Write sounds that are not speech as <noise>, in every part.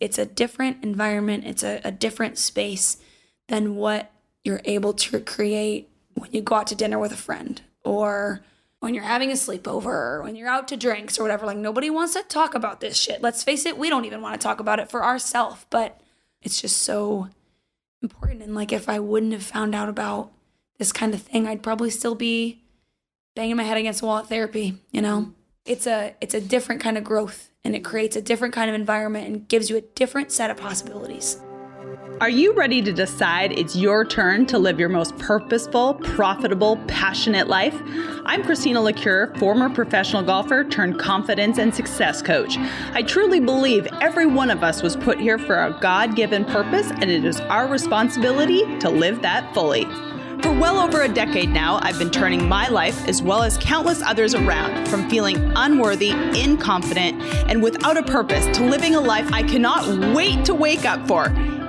it's a different environment, it's a, a different space than what you're able to create when you go out to dinner with a friend or when you're having a sleepover or when you're out to drinks or whatever. Like nobody wants to talk about this shit. Let's face it, we don't even want to talk about it for ourselves, but it's just so important. And like if I wouldn't have found out about this kind of thing, I'd probably still be banging my head against the wall at therapy, you know? It's a it's a different kind of growth and it creates a different kind of environment and gives you a different set of possibilities. Are you ready to decide it's your turn to live your most purposeful, profitable, passionate life? I'm Christina Lecuyer, former professional golfer turned confidence and success coach. I truly believe every one of us was put here for a God given purpose, and it is our responsibility to live that fully. For well over a decade now, I've been turning my life, as well as countless others around, from feeling unworthy, incompetent, and without a purpose to living a life I cannot wait to wake up for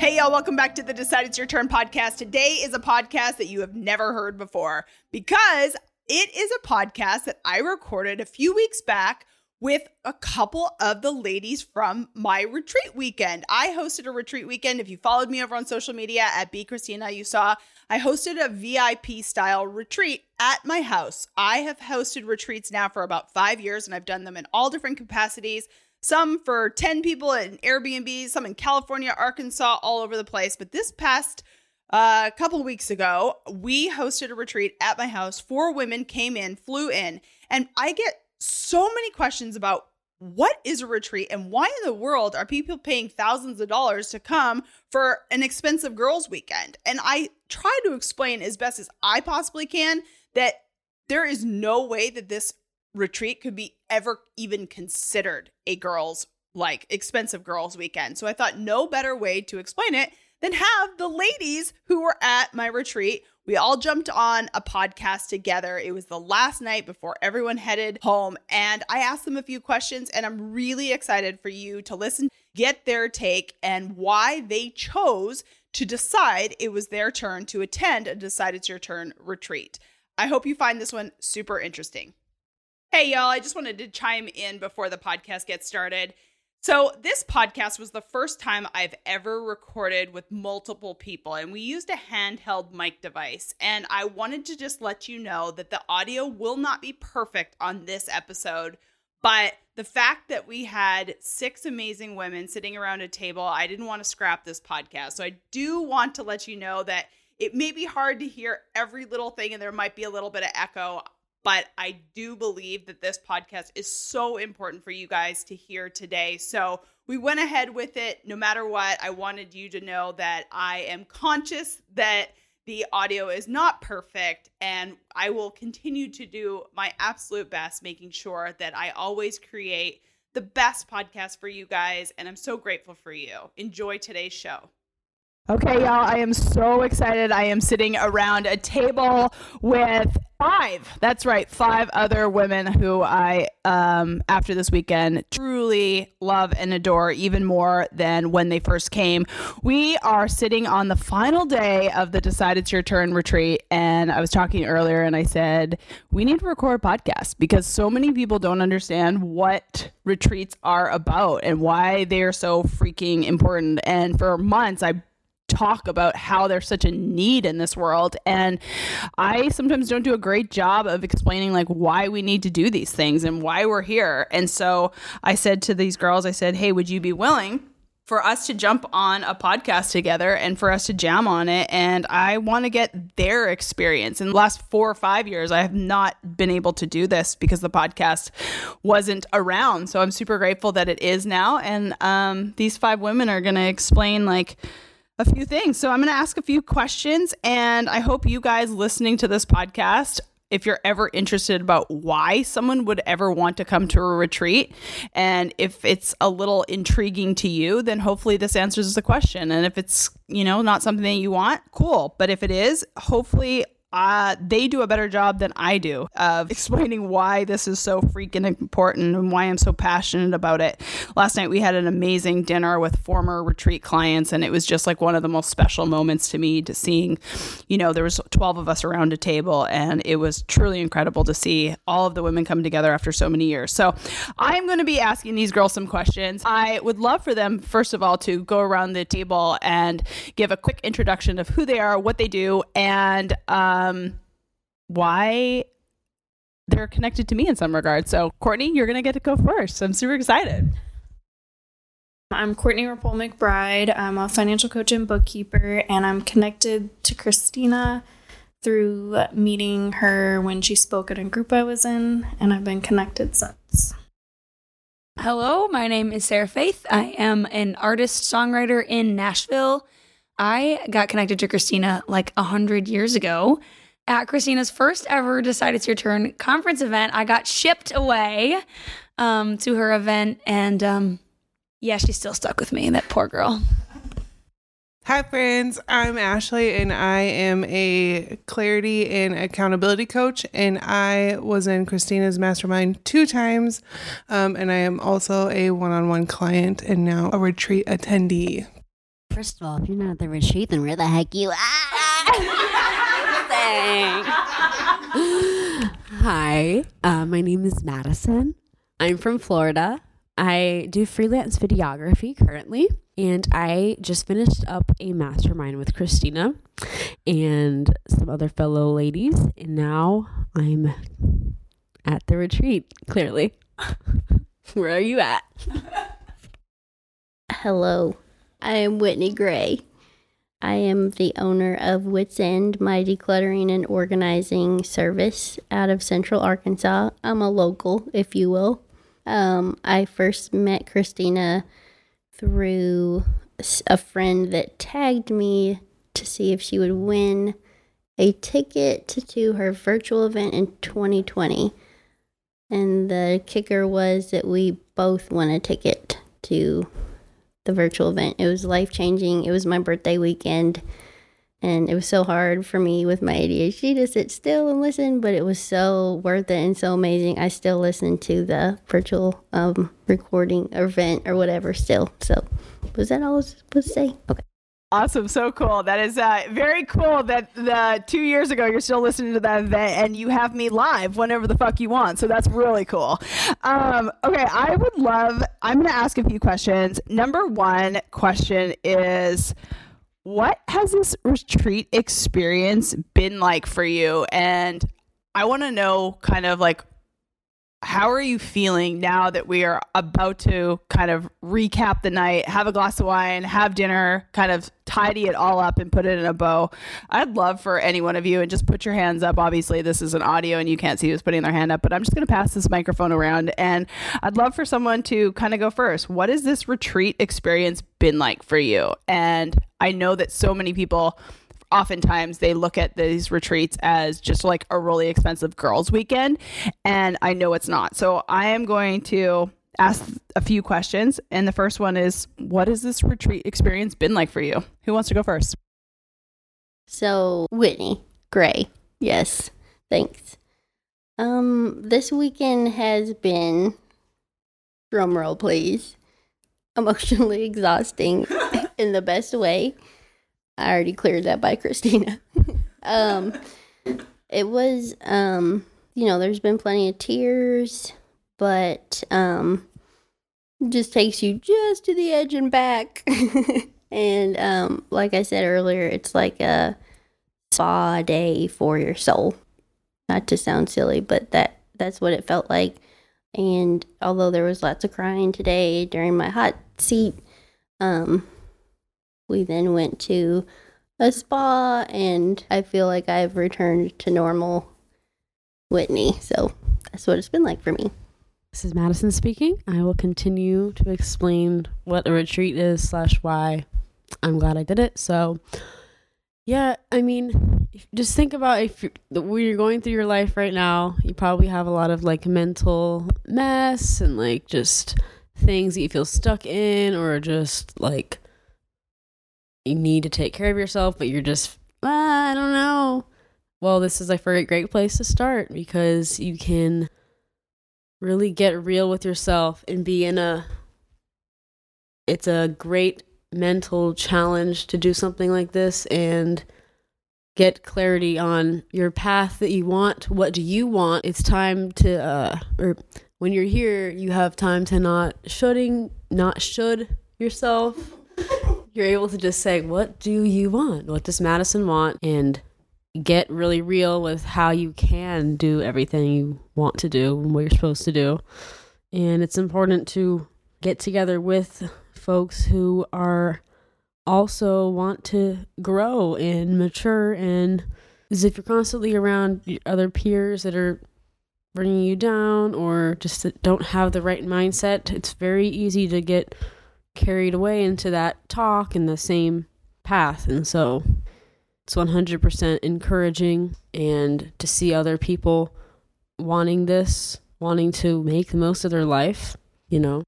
Hey, y'all, welcome back to the Decide It's Your Turn podcast. Today is a podcast that you have never heard before because it is a podcast that I recorded a few weeks back with a couple of the ladies from my retreat weekend. I hosted a retreat weekend. If you followed me over on social media at B Christina, you saw I hosted a VIP style retreat at my house. I have hosted retreats now for about five years and I've done them in all different capacities some for 10 people in Airbnb, some in California, Arkansas, all over the place. But this past a uh, couple weeks ago, we hosted a retreat at my house. Four women came in, flew in, and I get so many questions about what is a retreat and why in the world are people paying thousands of dollars to come for an expensive girls' weekend? And I try to explain as best as I possibly can that there is no way that this retreat could be ever even considered a girls like expensive girls weekend. So I thought no better way to explain it than have the ladies who were at my retreat. We all jumped on a podcast together. It was the last night before everyone headed home and I asked them a few questions and I'm really excited for you to listen, get their take and why they chose to decide it was their turn to attend a decide it's your turn retreat. I hope you find this one super interesting. Hey, y'all, I just wanted to chime in before the podcast gets started. So, this podcast was the first time I've ever recorded with multiple people, and we used a handheld mic device. And I wanted to just let you know that the audio will not be perfect on this episode, but the fact that we had six amazing women sitting around a table, I didn't want to scrap this podcast. So, I do want to let you know that it may be hard to hear every little thing, and there might be a little bit of echo but I do believe that this podcast is so important for you guys to hear today. So we went ahead with it. No matter what, I wanted you to know that I am conscious that the audio is not perfect, and I will continue to do my absolute best, making sure that I always create the best podcast for you guys. And I'm so grateful for you. Enjoy today's show. Okay, y'all, I am so excited. I am sitting around a table with five. That's right, five other women who I, um, after this weekend, truly love and adore even more than when they first came. We are sitting on the final day of the Decide It's Your Turn retreat. And I was talking earlier and I said, we need to record a podcast because so many people don't understand what retreats are about and why they are so freaking important. And for months, I talk about how there's such a need in this world and i sometimes don't do a great job of explaining like why we need to do these things and why we're here and so i said to these girls i said hey would you be willing for us to jump on a podcast together and for us to jam on it. And I want to get their experience. In the last four or five years, I have not been able to do this because the podcast wasn't around. So I'm super grateful that it is now. And um, these five women are going to explain, like, a few things. So I'm going to ask a few questions, and I hope you guys listening to this podcast if you're ever interested about why someone would ever want to come to a retreat and if it's a little intriguing to you then hopefully this answers the question and if it's you know not something that you want cool but if it is hopefully uh, they do a better job than I do of <laughs> explaining why this is so freaking important and why I'm so passionate about it. Last night we had an amazing dinner with former retreat clients, and it was just like one of the most special moments to me to seeing, you know, there was 12 of us around a table, and it was truly incredible to see all of the women come together after so many years. So I'm going to be asking these girls some questions. I would love for them, first of all, to go around the table and give a quick introduction of who they are, what they do, and um, why they're connected to me in some regard. So, Courtney, you're going to get to go first. I'm super excited. I'm Courtney Rapole McBride. I'm a financial coach and bookkeeper, and I'm connected to Christina through meeting her when she spoke at a group I was in, and I've been connected since. Hello, my name is Sarah Faith. I am an artist songwriter in Nashville. I got connected to Christina like a hundred years ago at Christina's first ever Decide It's Your Turn conference event. I got shipped away um, to her event, and um, yeah, she's still stuck with me. That poor girl. Hi, friends. I'm Ashley, and I am a clarity and accountability coach. And I was in Christina's mastermind two times. Um, and I am also a one on one client and now a retreat attendee. First of all, if you're not the retreat, then where the heck you at? <laughs> Hi, uh, my name is Madison. I'm from Florida. I do freelance videography currently, and I just finished up a mastermind with Christina and some other fellow ladies, and now I'm at the retreat, clearly. <laughs> Where are you at? Hello, I am Whitney Gray. I am the owner of Wits End, my decluttering and organizing service out of Central Arkansas. I'm a local, if you will. Um, I first met Christina through a friend that tagged me to see if she would win a ticket to her virtual event in 2020. And the kicker was that we both won a ticket to the virtual event. It was life changing. It was my birthday weekend. And it was so hard for me with my ADHD to sit still and listen, but it was so worth it and so amazing. I still listen to the virtual um, recording event or whatever still. So, was that all I was supposed to say? Okay. Awesome, so cool. That is uh, very cool. That the two years ago you're still listening to that event and you have me live whenever the fuck you want. So that's really cool. Um, okay, I would love. I'm going to ask a few questions. Number one question is, what has this retreat experience been like for you? And I want to know, kind of like how are you feeling now that we are about to kind of recap the night, have a glass of wine, have dinner, kind of tidy it all up and put it in a bow? I'd love for any one of you and just put your hands up. Obviously, this is an audio and you can't see who's putting their hand up, but I'm just going to pass this microphone around and I'd love for someone to kind of go first. What has this retreat experience been like for you? And I know that so many people oftentimes they look at these retreats as just like a really expensive girls weekend and i know it's not so i am going to ask a few questions and the first one is what has this retreat experience been like for you who wants to go first So, Whitney Gray. Yes. Thanks. Um, this weekend has been, drumroll please, <laughs> emotionally exhausting <laughs> in the best way. I already cleared that by Christina. <laughs> um, it was, um, you know, there's been plenty of tears, but um, just takes you just to the edge and back. <laughs> and um, like I said earlier, it's like a spa day for your soul. Not to sound silly, but that that's what it felt like. And although there was lots of crying today during my hot seat, um, we then went to a spa, and I feel like I've returned to normal Whitney. So that's what it's been like for me. This is Madison speaking. I will continue to explain what a retreat is slash why I'm glad I did it. So, yeah, I mean, just think about if you're, when you're going through your life right now, you probably have a lot of like mental mess and like just things that you feel stuck in or just like you need to take care of yourself, but you're just, ah, I don't know. Well, this is like a great place to start because you can really get real with yourself and be in a, it's a great mental challenge to do something like this and get clarity on your path that you want. What do you want? It's time to, uh, or when you're here, you have time to not shoulding, not should yourself. You're able to just say, what do you want? What does Madison want? And get really real with how you can do everything you want to do and what you're supposed to do. And it's important to get together with folks who are also want to grow and mature and as if you're constantly around other peers that are bringing you down or just don't have the right mindset it's very easy to get carried away into that talk and the same path. And so it's 100% encouraging and to see other people wanting this wanting to make the most of their life you know?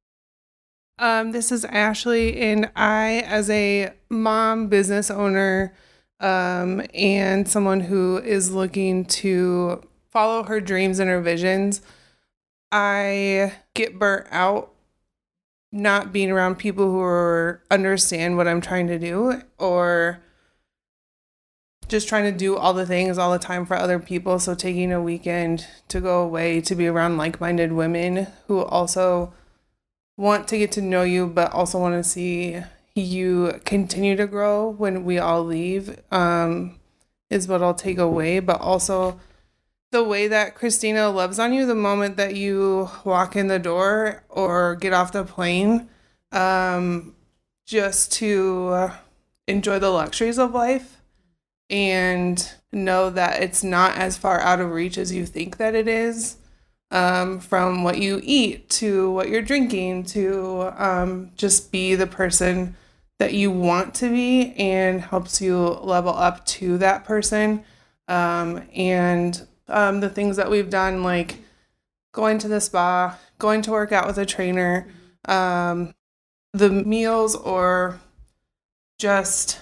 Um, this is Ashley, and I, as a mom, business owner, um, and someone who is looking to follow her dreams and her visions, I get burnt out not being around people who are, understand what I'm trying to do or just trying to do all the things all the time for other people. So taking a weekend to go away to be around like-minded women who also want to get to know you, but also want to see you continue to grow when we all leave um, is what I'll take away. But also the way that Christina loves on you the moment that you walk in the door or get off the plane, um, just to enjoy the luxuries of life and know that it's not as far out of reach as you think that it is um, from what you eat to what you're drinking to um, just be the person that you want to be and helps you level up to that person. Um, and um, the things that we've done, like going to the spa, going to work out with a trainer, um, the meals, or just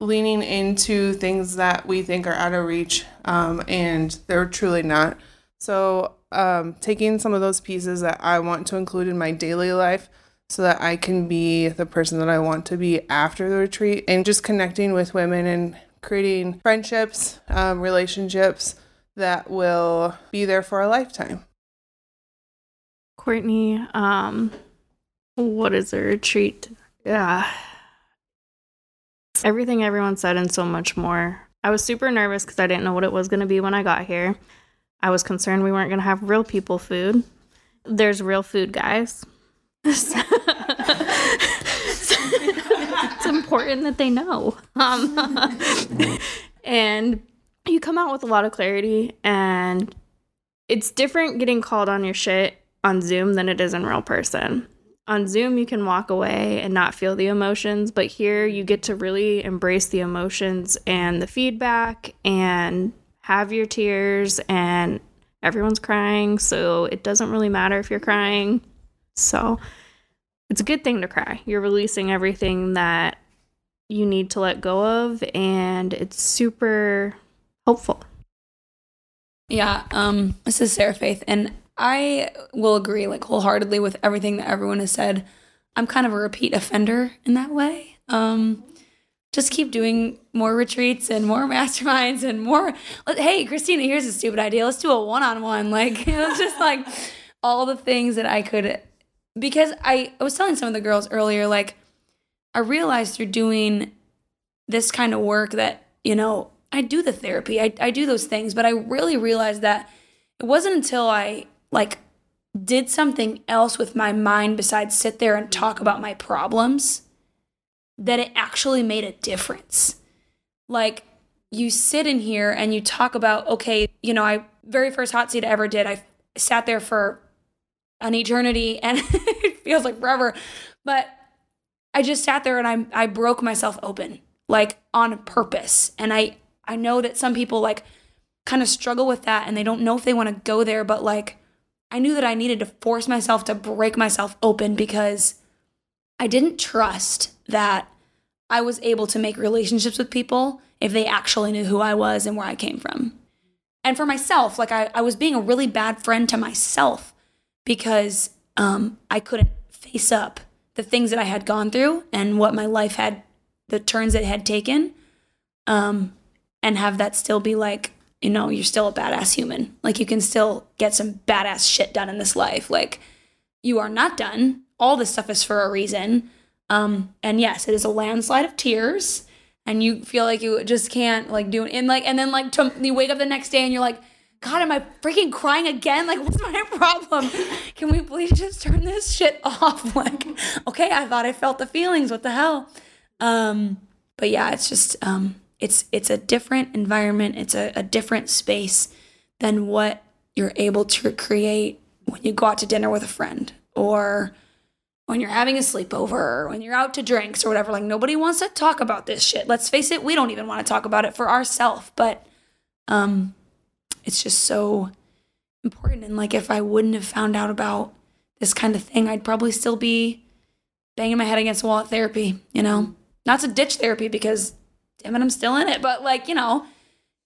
leaning into things that we think are out of reach um, and they're truly not. So um, taking some of those pieces that I want to include in my daily life so that I can be the person that I want to be after the retreat and just connecting with women and creating friendships, um, relationships that will be there for a lifetime. Courtney, um, what is a retreat? Yeah. Everything everyone said and so much more. I was super nervous because I didn't know what it was going to be when I got here. I was concerned we weren't going to have real people food. There's real food, guys. <laughs> it's important that they know. Um, <laughs> and you come out with a lot of clarity, and it's different getting called on your shit on Zoom than it is in real person. On Zoom, you can walk away and not feel the emotions, but here you get to really embrace the emotions and the feedback and have your tears and everyone's crying, so it doesn't really matter if you're crying. So it's a good thing to cry. You're releasing everything that you need to let go of and it's super helpful. Yeah, um this is Sarah Faith and I will agree like wholeheartedly with everything that everyone has said. I'm kind of a repeat offender in that way. Um just keep doing more retreats and more <laughs> masterminds and more hey christina here's a stupid idea let's do a one-on-one like <laughs> it's just like all the things that i could because I, I was telling some of the girls earlier like i realized through doing this kind of work that you know i do the therapy I, I do those things but i really realized that it wasn't until i like did something else with my mind besides sit there and talk about my problems that it actually made a difference. Like you sit in here and you talk about, okay, you know, I very first hot seat I ever did, I sat there for an eternity and <laughs> it feels like forever. But I just sat there and I I broke myself open like on purpose. And I I know that some people like kind of struggle with that and they don't know if they want to go there, but like I knew that I needed to force myself to break myself open because I didn't trust that I was able to make relationships with people if they actually knew who I was and where I came from. And for myself, like I, I was being a really bad friend to myself because um, I couldn't face up the things that I had gone through and what my life had, the turns it had taken, um, and have that still be like, you know, you're still a badass human. Like you can still get some badass shit done in this life. Like you are not done. All this stuff is for a reason. Um, and yes, it is a landslide of tears, and you feel like you just can't like do it. And like, and then like to, you wake up the next day and you're like, God, am I freaking crying again? Like, <laughs> what's my problem? Can we please just turn this shit off? <laughs> Like, okay, I thought I felt the feelings. What the hell? Um, but yeah, it's just um, it's it's a different environment. It's a, a different space than what you're able to create when you go out to dinner with a friend or when you're having a sleepover or when you're out to drinks or whatever. Like nobody wants to talk about this shit. Let's face it, we don't even want to talk about it for ourselves. But um, it's just so important. And like if I wouldn't have found out about this kind of thing, I'd probably still be banging my head against the wall at therapy, you know? Not to ditch therapy because it, I'm still in it. But like, you know,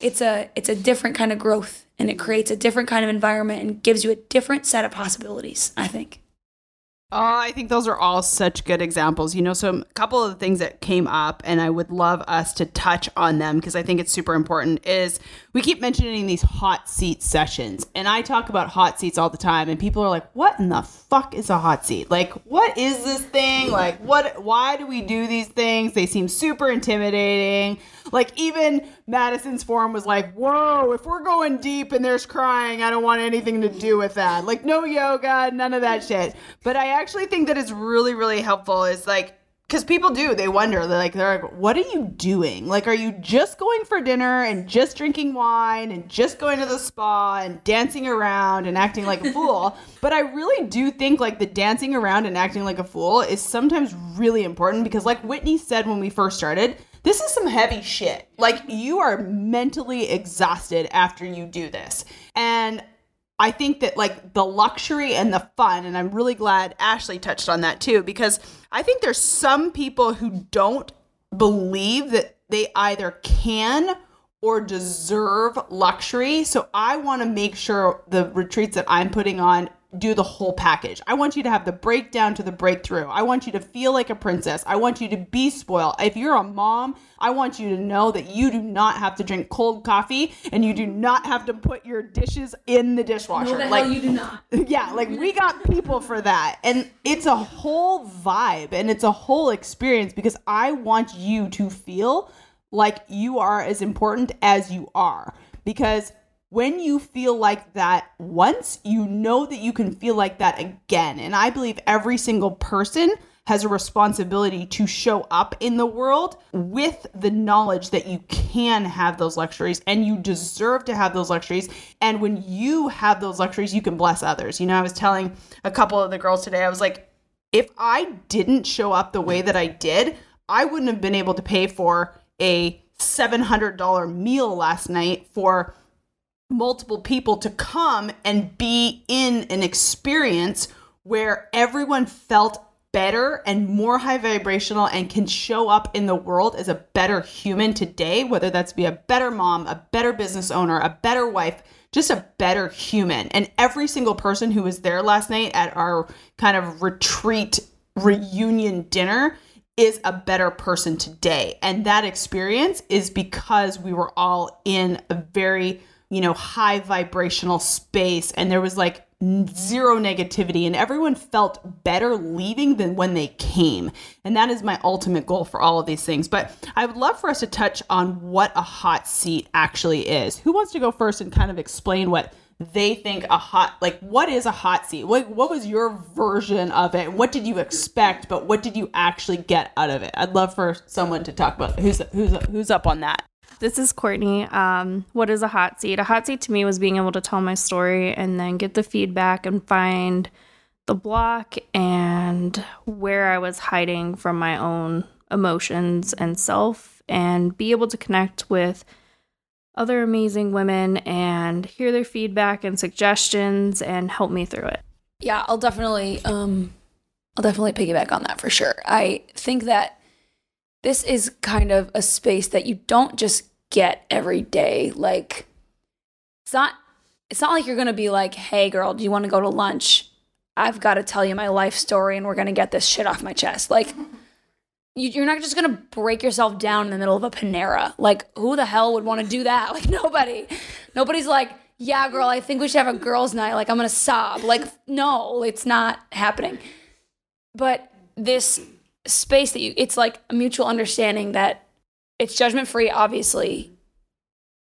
it's a it's a different kind of growth and it creates a different kind of environment and gives you a different set of possibilities, I think. Oh, I think those are all such good examples. You know, so a couple of the things that came up, and I would love us to touch on them because I think it's super important. Is we keep mentioning these hot seat sessions, and I talk about hot seats all the time, and people are like, "What in the fuck is a hot seat? Like, what is this thing? Like, what? Why do we do these things? They seem super intimidating." Like even Madison's forum was like, "Whoa, if we're going deep and there's crying, I don't want anything to do with that. Like no yoga, none of that shit." But I actually think that it's really really helpful is like because people do they wonder they're like they're like what are you doing like are you just going for dinner and just drinking wine and just going to the spa and dancing around and acting like a fool <laughs> but i really do think like the dancing around and acting like a fool is sometimes really important because like whitney said when we first started this is some heavy shit. Like you are mentally exhausted after you do this. And I think that like the luxury and the fun, and I'm really glad Ashley touched on that too, because I think there's some people who don't believe that they either can or deserve luxury. So I want to make sure the retreats that I'm putting on do the whole package. I want you to have the breakdown to the breakthrough. I want you to feel like a princess. I want you to be spoiled. If you're a mom, I want you to know that you do not have to drink cold coffee and you do not have to put your dishes in the dishwasher. No, the like you do not. <laughs> yeah, like we got people for that. And it's a whole vibe and it's a whole experience because I want you to feel like you are as important as you are. Because when you feel like that once, you know that you can feel like that again. And I believe every single person has a responsibility to show up in the world with the knowledge that you can have those luxuries and you deserve to have those luxuries. And when you have those luxuries, you can bless others. You know, I was telling a couple of the girls today, I was like, if I didn't show up the way that I did, I wouldn't have been able to pay for a $700 meal last night for multiple people to come and be in an experience where everyone felt better and more high vibrational and can show up in the world as a better human today, whether that's be a better mom, a better business owner, a better wife, just a better human. And every single person who was there last night at our kind of retreat reunion dinner is a better person today. And that experience is because we were all in a very you know, high vibrational space and there was like zero negativity and everyone felt better leaving than when they came. And that is my ultimate goal for all of these things. But I would love for us to touch on what a hot seat actually is. Who wants to go first and kind of explain what they think a hot like what is a hot seat? What what was your version of it? What did you expect, but what did you actually get out of it? I'd love for someone to talk about who's who's who's up on that. This is Courtney. Um, what is a hot seat? A hot seat to me was being able to tell my story and then get the feedback and find the block and where I was hiding from my own emotions and self and be able to connect with other amazing women and hear their feedback and suggestions and help me through it. Yeah, I'll definitely um I'll definitely piggyback on that for sure. I think that this is kind of a space that you don't just get every day. Like it's not it's not like you're going to be like, "Hey girl, do you want to go to lunch? I've got to tell you my life story and we're going to get this shit off my chest." Like you, you're not just to break yourself down in the middle of a Panera. Like who the hell would want to do that? <laughs> Like nobody. Nobody's like, "Yeah, girl, I think we should have a girls' night." Like I'm to sob. Like no, it's not happening but this space that you it's like a mutual understanding that it's judgment free obviously.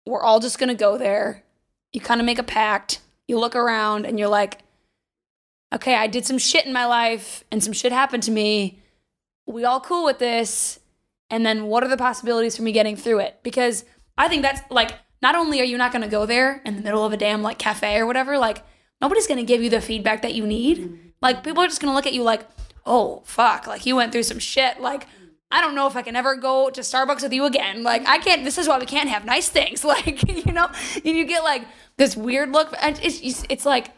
We're all just going to go there. You kind of make a pact. You look around and you're like okay i did some shit in my life and some shit happened to me. We all cool with this. And then what are the possibilities for me getting through it? Because i think that's like not only are you not going to go there in the middle of a damn like cafe or whatever like nobody's going to give you the feedback that you need. Like people are just going to look at you like oh fuck like you went through some shit like i don't know if i can ever go to starbucks with you again. Like i can't this is why we can't have nice things. <laughs> Like you know and you get like this weird look. It's it's like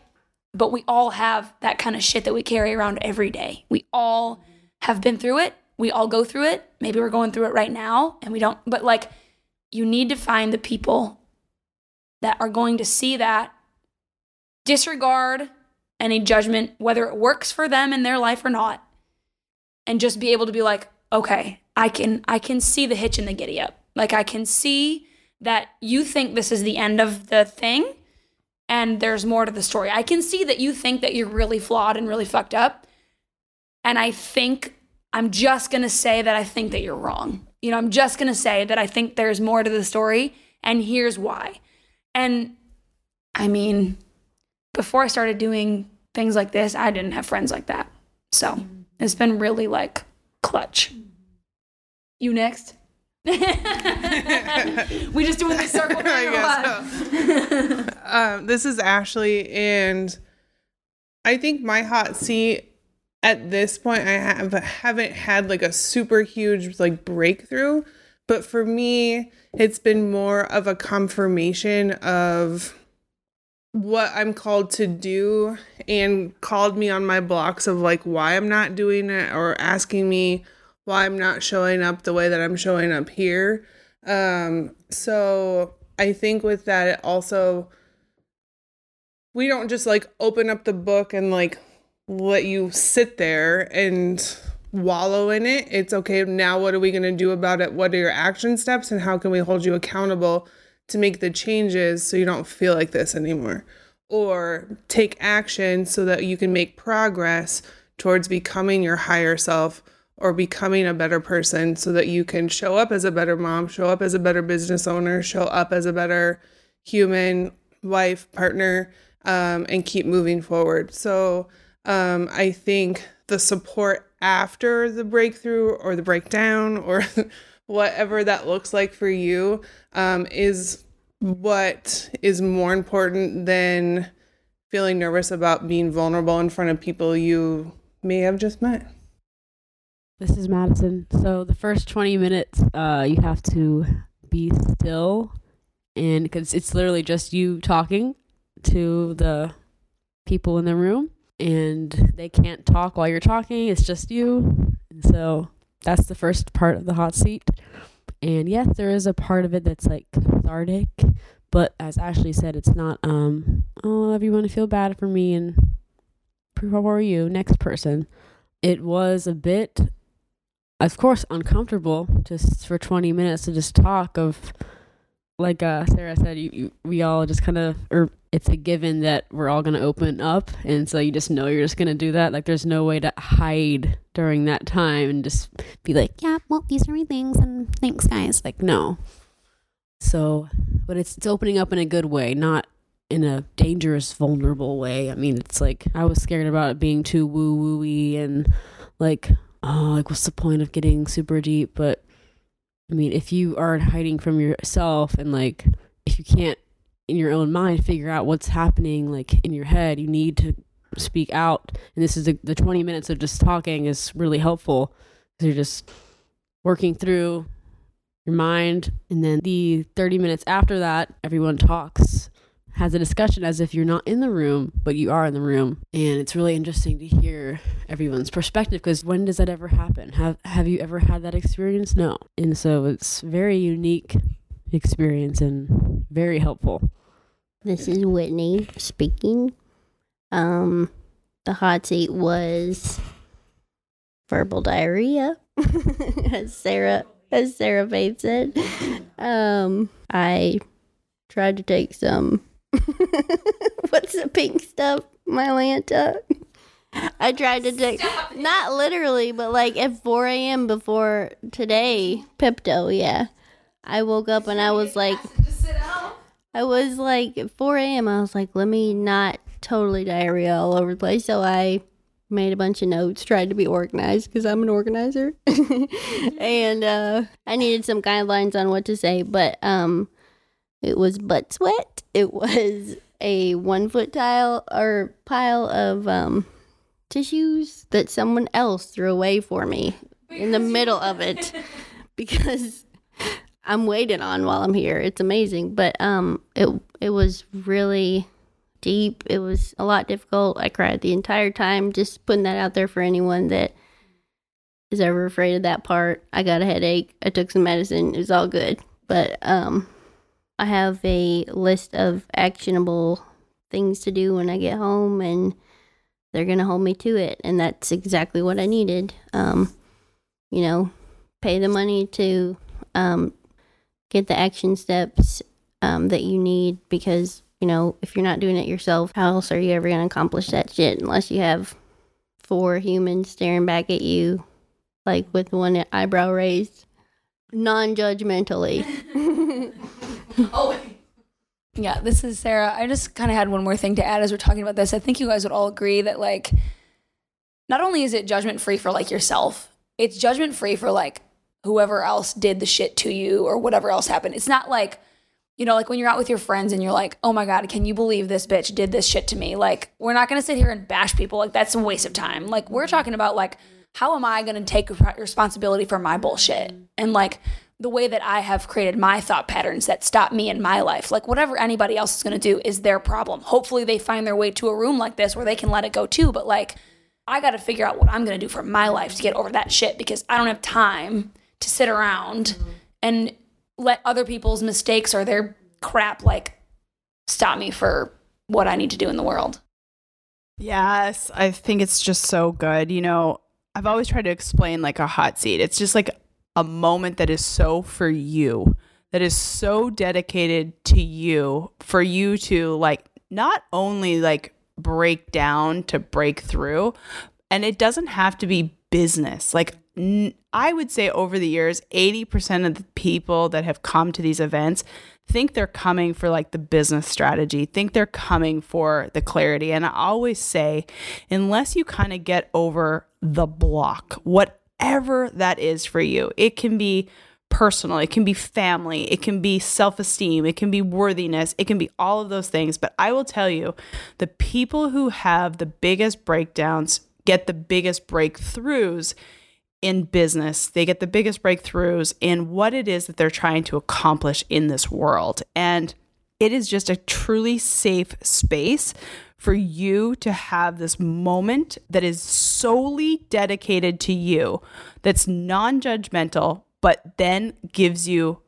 but we all have that kind of shit that we carry around every day. We all have been through it. We all go through it. Maybe we're going through it right now and we don't but like you need to find the people that are going to see that disregard any judgment, whether it works for them in their life or not, and just be able to be like, okay, I can I can see the hitch in the giddy up. Like I can see that you think this is the end of the thing and there's more to the story. I can see that you think that you're really flawed and really fucked up. And I think I'm just going to say that I think that you're wrong. You know, I'm just going to say that I think there's more to the story and here's why. And I mean, before I started doing things like this, I didn't have friends like that. So it's been really like clutch. You next? <laughs> we just doing the circle thing I guess so. <laughs> um, this is Ashley, and I think my hot seat at this point I have haven't had like a super huge like breakthrough, but for me, it's been more of a confirmation of what I'm called to do and called me on my blocks of like why I'm not doing it or asking me why I'm not showing up the way that I'm showing up here. Um, so I think with that, it also, we don't just like open up the book and like let you sit there and wallow in it. It's okay. Now, what are we going to do about it? What are your action steps and how can we hold you accountable to make the changes so you don't feel like this anymore? Or take action so that you can make progress towards becoming your higher self or becoming a better person so that you can show up as a better mom, show up as a better business owner, show up as a better human, wife, partner, um, and keep moving forward. So um, I think the support after the breakthrough or the breakdown or <laughs> whatever that looks like for you um, is what is more important than feeling nervous about being vulnerable in front of people you may have just met. This is Madison. So the first 20 minutes, uh, you have to be still, and because it's literally just you talking to the people in the room, and they can't talk while you're talking. It's just you, and so that's the first part of the hot seat. And yes, there is a part of it that's like cathartic, but as Ashley said, it's not um oh everyone feel bad for me and how are you next person. It was a bit of course uncomfortable just for 20 minutes to just talk of like uh, Sarah said, you, you, we all just kind of, or it's a given that we're all going to open up. And so you just know you're just going to do that. Like there's no way to hide during that time and just be like, yeah, well, these are my things and thanks, guys. Like, no. So, but it's, it's opening up in a good way, not in a dangerous, vulnerable way. I mean, it's like I was scared about it being too woo wooey and like, oh, like what's the point of getting super deep? But I mean, if you are hiding from yourself and like if you can't in your own mind figure out what's happening like in your head, you need to speak out. And this is the, the 20 minutes of just talking is really helpful because you're just working through your mind. And then the 30 minutes after that, everyone talks, has a discussion as if you're not in the room, but you are in the room. And it's really interesting to hear everyone's perspective because when does that ever happen? Have have you ever had that experience? No. And so it's very unique experience and very helpful. This is Whitney speaking. Um, the hot seat was verbal diarrhea, <laughs> as Sarah as Sarah Faith said. Um, I tried to take some. <laughs> what's the pink stuff, Mylanta? I tried to take not literally, but like at 4 a.m. before today, Pepto. Yeah, I woke up and I was like, I was like at 4 a.m. I was like, let me not totally diarrhea all over the place. So I made a bunch of notes, tried to be organized because I'm an organizer, <laughs> and uh, I needed some guidelines on what to say. But um, it was butt sweat. It was a one foot tile or pile of um, tissues that someone else threw away for me in the middle of it <laughs> because I'm waiting on while I'm here. It's amazing, but um, it it was really deep. It was a lot difficult. I cried the entire time. Just putting that out there for anyone that is ever afraid of that part. I got a headache. I took some medicine. It was all good. But um, I have a list of actionable things to do when I get home, and they're gonna hold me to it. And that's exactly what I needed. Um, you know, pay the money to um, get the action steps um, that you need because you know if you're not doing it yourself how else are you ever going to accomplish that shit unless you have four humans staring back at you like with one eyebrow raised <laughs> <laughs> Oh, non-judgmentally Yeah, this is Sarah. I just kind of had one more thing to add as we're talking about this. I think you guys would all agree that like not only is it judgment free for like yourself, it's judgment free for like whoever else did the shit to you or whatever else happened. It's not like you know, like when you're out with your friends and you're like, "Oh my god, can you believe this bitch did this shit to me?" Like, we're not going to sit here and bash people. Like that's a waste of time. Like we're talking about like how am I going to take responsibility for my bullshit? And like the way that I have created my thought patterns that stop me in my life. Like whatever anybody else is going to do is their problem. Hopefully they find their way to a room like this where they can let it go too, but like I got to figure out what I'm going to do for my life to get over that shit because I don't have time to sit around mm-hmm. and let other people's mistakes or their crap like stop me for what I need to do in the world. Yes, I think it's just so good. You know, I've always tried to explain like a hot seat. It's just like a moment that is so for you, that is so dedicated to you, for you to like not only like break down to break through, and it doesn't have to be business. Like I would say over the years, 80% of the people that have come to these events think they're coming for like the business strategy, think they're coming for the clarity. And I always say, unless you kind of get over the block, whatever that is for you, it can be personal, it can be family, it can be self esteem, it can be worthiness, it can be all of those things. But I will tell you, the people who have the biggest breakdowns get the biggest breakthroughs in business. They get the biggest breakthroughs in what it is that they're trying to accomplish in this world. And it is just a truly safe space for you to have this moment that is solely dedicated to you, that's non judgmental, but then gives you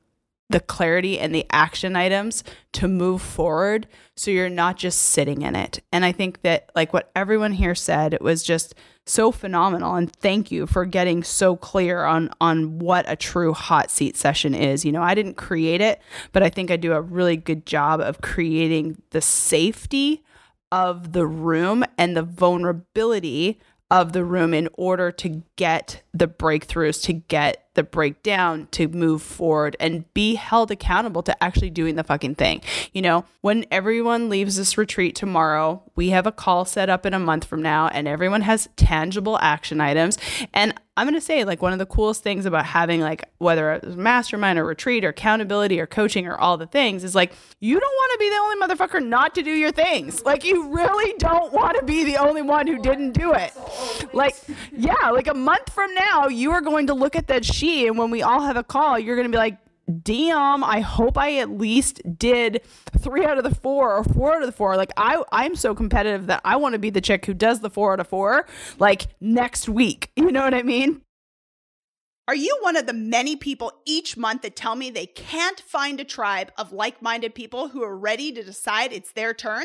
the clarity and the action items to move forward so you're not just sitting in it. And I think that, like what everyone here said, it was just so phenomenal and thank you for getting so clear on on what a true hot seat session is you know i didn't create it but i think i do a really good job of creating the safety of the room and the vulnerability of the room in order to get the breakthroughs, to get the breakdown, to move forward and be held accountable to actually doing the fucking thing. You know, when everyone leaves this retreat tomorrow, we have a call set up in a month from now and everyone has tangible action items. And I'm going to say, like, one of the coolest things about having, like, whether it's mastermind or retreat or accountability or coaching or all the things is like, you don't want to be the only motherfucker not to do your things. Like, you really don't want to be the only one who didn't do it. Like, yeah, like a month from now, you are going to look at that sheet, and when we all have a call, you're going to be like, damn, I hope I at least did three out of the four or four out of the four. Like I I'm so competitive that I want to be the chick who does the four out of four like next week. <laughs> You know what I mean? Are you one of the many people each month that tell me they can't find a tribe of like minded people who are ready to decide it's their turn?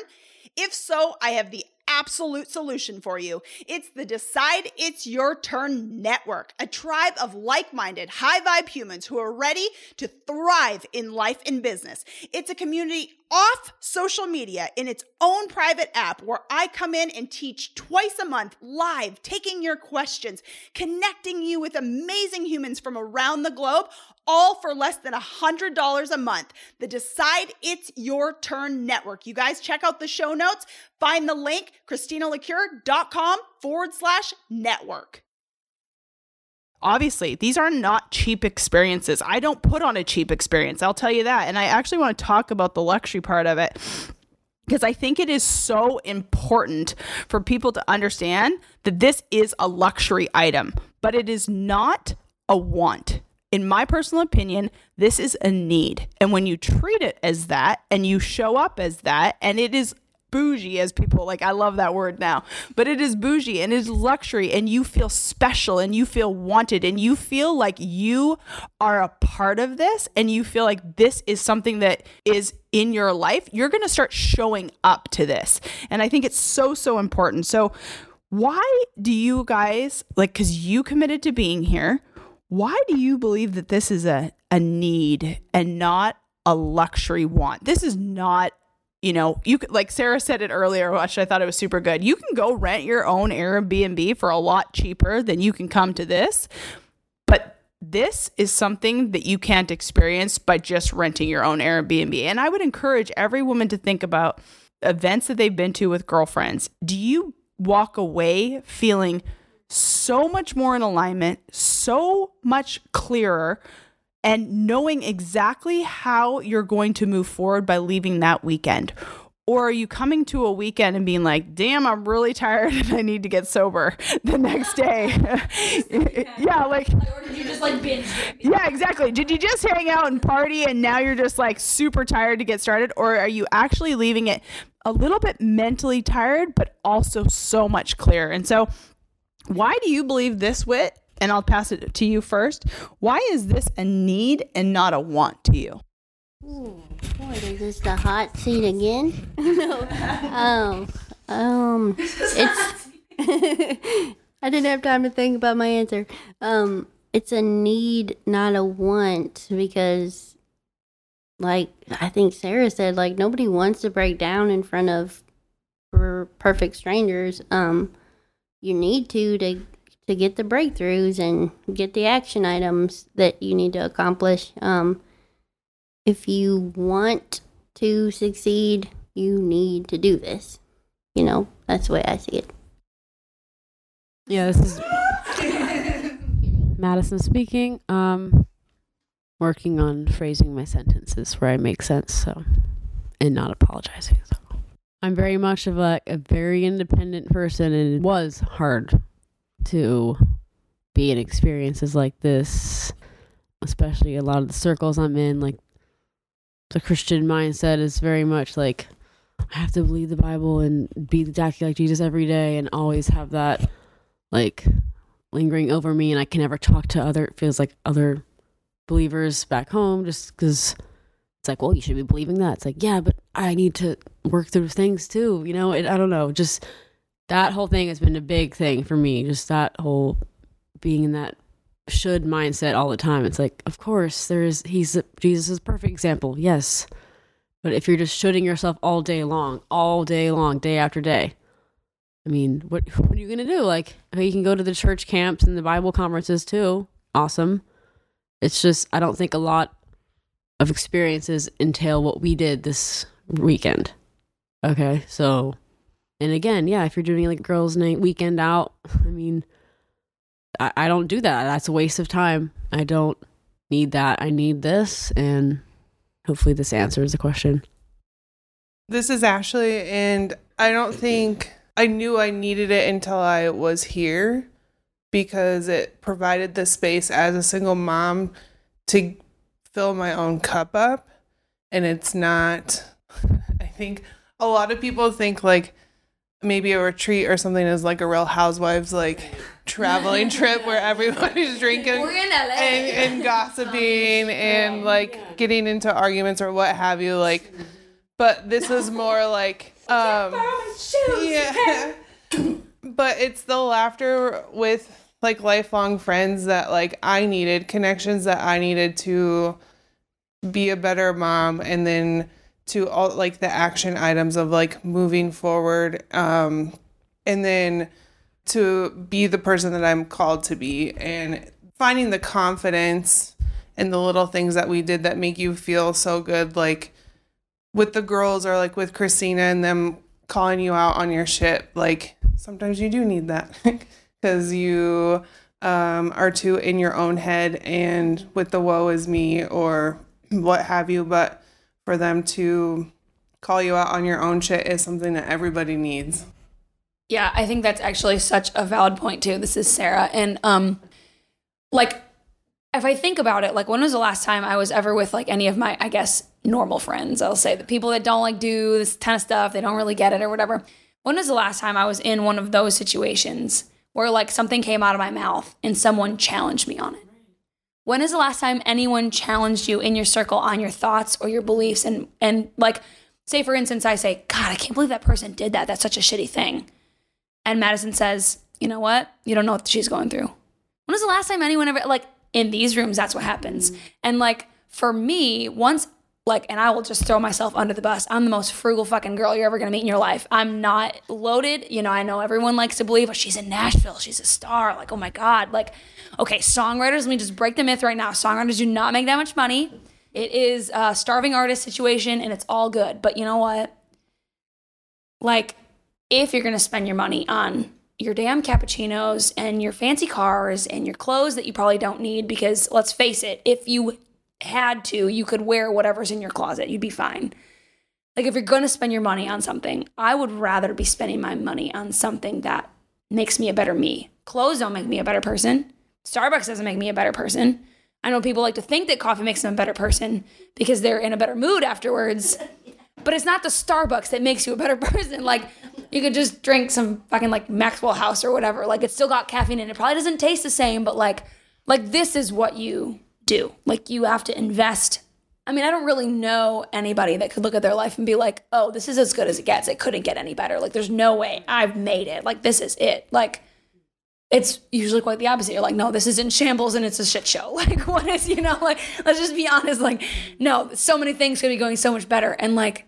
If so, I have the absolute solution for you. It's the Decide It's Your Turn Network, a tribe of like minded, high vibe humans who are ready to thrive in life and business. It's a community off social media in its own private app where I come in and teach twice a month live, taking your questions, connecting you with amazing humans from around the globe, all for less than $100 a month. The Decide It's Your Turn Network. You guys check out the show notes, find the link, christinalecuyer.com forward slash network. Obviously, these are not cheap experiences. I don't put on a cheap experience. I'll tell you that. And I actually want to talk about the luxury part of it because I think it is so important for people to understand that this is a luxury item, but it is not a want. In my personal opinion, this is a need. And when you treat it as that and you show up as that, and it is bougie as people like I love that word now. But it is bougie and it is luxury and you feel special and you feel wanted and you feel like you are a part of this and you feel like this is something that is in your life, you're going to start showing up to this. And I think it's so so important. So why do you guys like cuz you committed to being here? Why do you believe that this is a a need and not a luxury want? This is not you know, you could like Sarah said it earlier, which I thought it was super good. You can go rent your own Airbnb for a lot cheaper than you can come to this. But this is something that you can't experience by just renting your own Airbnb. And I would encourage every woman to think about events that they've been to with girlfriends. Do you walk away feeling so much more in alignment, so much clearer? and knowing exactly how you're going to move forward by leaving that weekend? Or are you coming to a weekend and being like, damn, I'm really tired and I need to get sober <laughs> the next day? <laughs> <laughs> yeah, like, or did you just like binge? yeah, exactly. Did you just hang out and party and now you're just like super tired to get started? Or are you actually leaving it a little bit mentally tired, but also so much clearer? And so, why do you believe this, Wit, and I'll pass it to you first. Why is this a need and not a want to you? Ooh, boy, is this the hot seat again? <laughs> no. Um, um, <laughs> it's. <laughs> I didn't have time to think about my answer. Um, it's a need, not a want, because, like I think Sarah said, like nobody wants to break down in front of per- perfect strangers. Um, you need to to to get the breakthroughs and get the action items that you need to accomplish. Um, if you want to succeed, you need to do this. You know, that's the way I see it. Yeah, this is Madison speaking. Um, working on phrasing my sentences where I make sense, so and not apologizing. So I'm very much of a, a very independent person, and it was hard to be in experiences like this, especially a lot of the circles I'm in. Like the Christian mindset is very much like I have to believe the Bible and be exactly like Jesus every day, and always have that like lingering over me, and I can never talk to other. It feels like other believers back home, just because it's like, well, you should be believing that. It's like, yeah, but I need to work through things too. You know, it, I don't know, just that whole thing has been a big thing for me. Just that whole being in that should mindset all the time. It's like, of course, there's he's Jesus is perfect example. Yes. But if you're just shooting yourself all day long, all day long, day after day, I mean, what what are you gonna do? Like, you can go to the church camps and the Bible conferences too. Awesome. It's just I don't think a lot of experiences entail what we did this weekend. Okay, so and again, yeah, if you're doing like girls' night weekend out, I mean, I, I don't do that. That's a waste of time. I don't need that. I need this, and hopefully, this answers the question. This is Ashley, and I don't think I knew I needed it until I was here because it provided the space as a single mom to fill my own cup up and it's not <laughs> I think a lot of people think like maybe a retreat or something is like a real housewives like <laughs> traveling trip where everybody's <laughs> drinking and, and gossiping <laughs> and like getting into arguments or what have you like but this is more like um yeah. But it's the laughter with like lifelong friends that like I needed connections that I needed to be a better mom and then to all like the action items of like moving forward um and then to be the person that I'm called to be. And finding the confidence and the little things that we did that make you feel so good like with the girls or like with Christina and them calling you out on your shit like sometimes you do need that <laughs> because you um, are too in your own head and with the woe is me or what have you. But for them to call you out on your own shit is something that everybody needs Yeah, I think that's actually such a valid point too. This is Sarah. And um like if I think about it, like when was the last time I was ever with like any of my, I guess, normal friends? I'll say the people that don't like do this kind of stuff, they don't really get it or whatever. When was the last time I was in one of those situations where like something came out of my mouth and someone challenged me on it? When is the last time anyone challenged you in your circle on your thoughts or your beliefs and and like say for instance I say, "God, I can't believe that person did that. That's such a shitty thing." And Madison says, "You know what? You don't know what she's going through." When was the last time anyone ever like in these rooms that's what happens. And like for me, once like and I will just throw myself under the bus. I'm the most frugal fucking girl you're ever going to meet in your life. I'm not loaded. You know, I know everyone likes to believe, "Oh, she's in Nashville. She's a star." Like, "Oh my god." Like, okay, songwriters, let me just break the myth right now. Songwriters do not make that much money. It is a starving artist situation and it's all good. But you know what? Like if you're going to spend your money on your damn cappuccinos and your fancy cars and your clothes that you probably don't need because let's face it, if you had to, you could wear whatever's in your closet. You'd be fine. Like if you're going to spend your money on something, I would rather be spending my money on something that makes me a better me. Clothes don't make me a better person. Starbucks doesn't make me a better person. I know people like to think that coffee makes them a better person because they're in a better mood afterwards. But it's not the Starbucks that makes you a better <laughs> person. Like you could just drink some fucking like Maxwell House or whatever. Like it's still got caffeine in it. Probably doesn't taste the same, but like like this is what you do. Like you have to invest. I mean, I don't really know anybody that could look at their life and be like, "Oh, this is as good as it gets. It couldn't get any better." Like there's no way I've made it. Like this is it. Like it's usually quite the opposite. You're like, no, this is in shambles and it's a shit show. <laughs> Like, what is, you know, like, let's just be honest. Like, no, so many things could be going so much better. And like,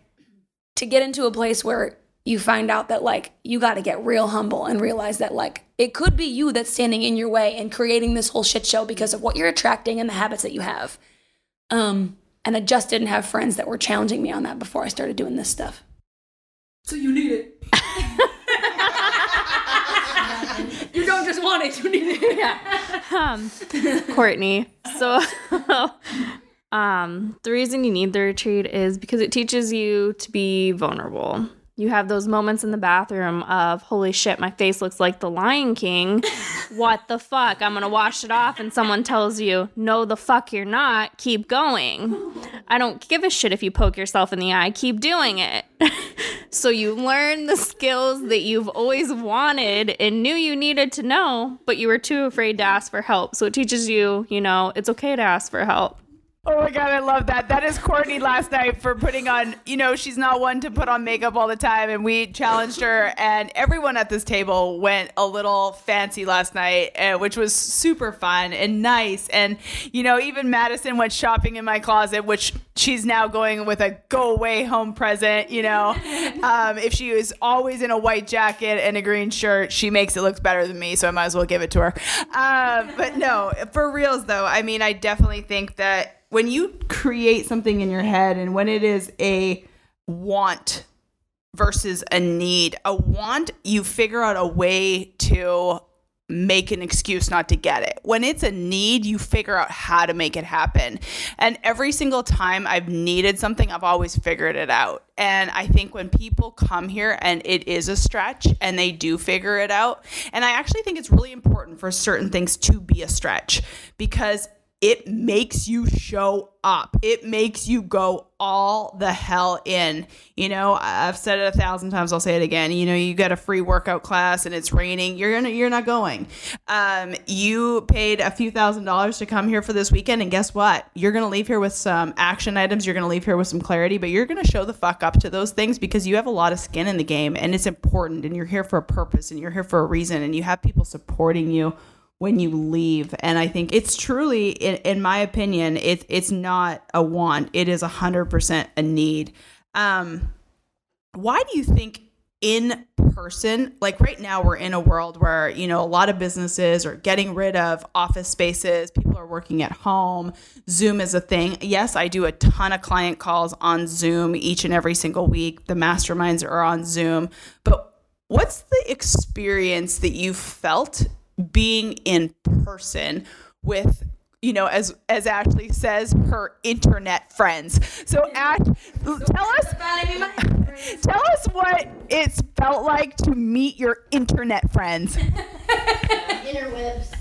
to get into a place where you find out that like you got to get real humble and realize that like it could be you that's standing in your way and creating this whole shit show because of what you're attracting and the habits that you have. Um, and I just didn't have friends that were challenging me on that before I started doing this stuff. So you need it. <laughs> you don't just want it, you need it. Yeah. um, Courtney. So, <laughs> um, the reason you need the retreat is because it teaches you to be vulnerable. You have those moments in the bathroom of, holy shit, my face looks like the Lion King. <laughs> what the fuck? I'm gonna wash it off, and someone tells you, no, the fuck you're not. Keep going. <laughs> I don't give a shit if you poke yourself in the eye. Keep doing it. <laughs> so you learn the skills that you've always wanted and knew you needed to know, but you were too afraid to ask for help. So it teaches you, you know, it's okay to ask for help. Oh my god, I love that. That is Courtney last night for putting on, you know, she's not one to put on makeup all the time and we challenged her and everyone at this table went a little fancy last night, uh, which was super fun and nice and you know, even Madison went shopping in my closet, which she's now going with a go away home present, you know. <laughs> Um, if she was always in a white jacket and a green shirt, she makes it look better than me, so I might as well give it to her. Um, but no, for reals though, I mean, I definitely think that when you create something in your head and when it is a want versus a need, a want, you figure out a way to make an excuse not to get it. When it's a need, you figure out how to make it happen. And every single time I've needed something, I've always figured it out. And I think when people come here and it is a stretch and they do figure it out, and I actually think it's really important for certain things to be a stretch because it makes you show up. It makes you go all the hell in. You know, I've said it a thousand times. I'll say it again. You know, you get a free workout class and it's raining. You're gonna, you're not going. Um, you paid a few thousand dollars to come here for this weekend, and guess what? You're gonna leave here with some action items. You're gonna leave here with some clarity, but you're gonna show the fuck up to those things because you have a lot of skin in the game, and it's important. And you're here for a purpose, and you're here for a reason, and you have people supporting you when you leave. And i think it's truly in, in my opinion it, it's not a want. It is 100% a need. Um, why do you think in person like right now we're in a world where you know a lot of businesses are getting rid of office spaces. People are working at home. Zoom is a thing. Yes i do a ton of client calls on zoom each and every single week. The masterminds are on zoom. But what's the experience that you felt being in person with you know as as ashley says her internet friends so ash tell us <laughs> tell us what it's felt like to meet your internet friends Interwebs.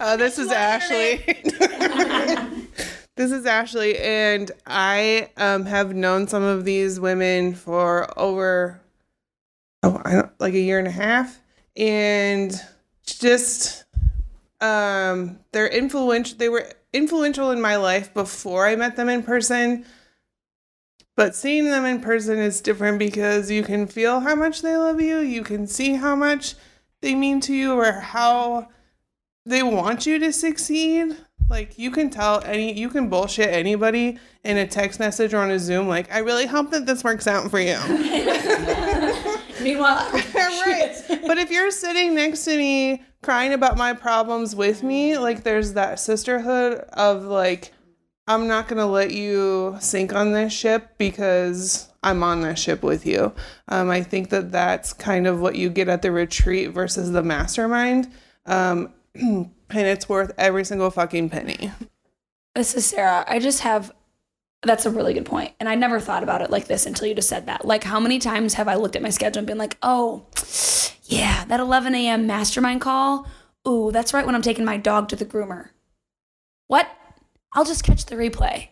Uh, this is Ashley. <laughs> this is Ashley, and I um, have known some of these women for over oh, I don't like a year and a half, and just um, they're influential. They were influential in my life before I met them in person. But seeing them in person is different because you can feel how much they love you. You can see how much they mean to you or how they want you to succeed. Like you can tell any you can bullshit anybody in a text message or on a Zoom like I really hope that this works out for you. <laughs> Meanwhile, <laughs> right. <laughs> But if you're sitting next to me crying about my problems with me, like there's that sisterhood of like I'm not to let you sink on this ship because I'm on this ship with you. Um, I think that that's kind of what you get at the retreat versus the mastermind. Um, <clears throat> and it's worth every single fucking penny. This is Sarah. I just have. That's a really good point, and I never thought about it like this until you just said that. Like, how many times have I looked at my schedule and been like, "Oh, yeah, that 11 a.m. mastermind call. Ooh, that's right when I'm taking my dog to the groomer." What? I'll just catch the replay.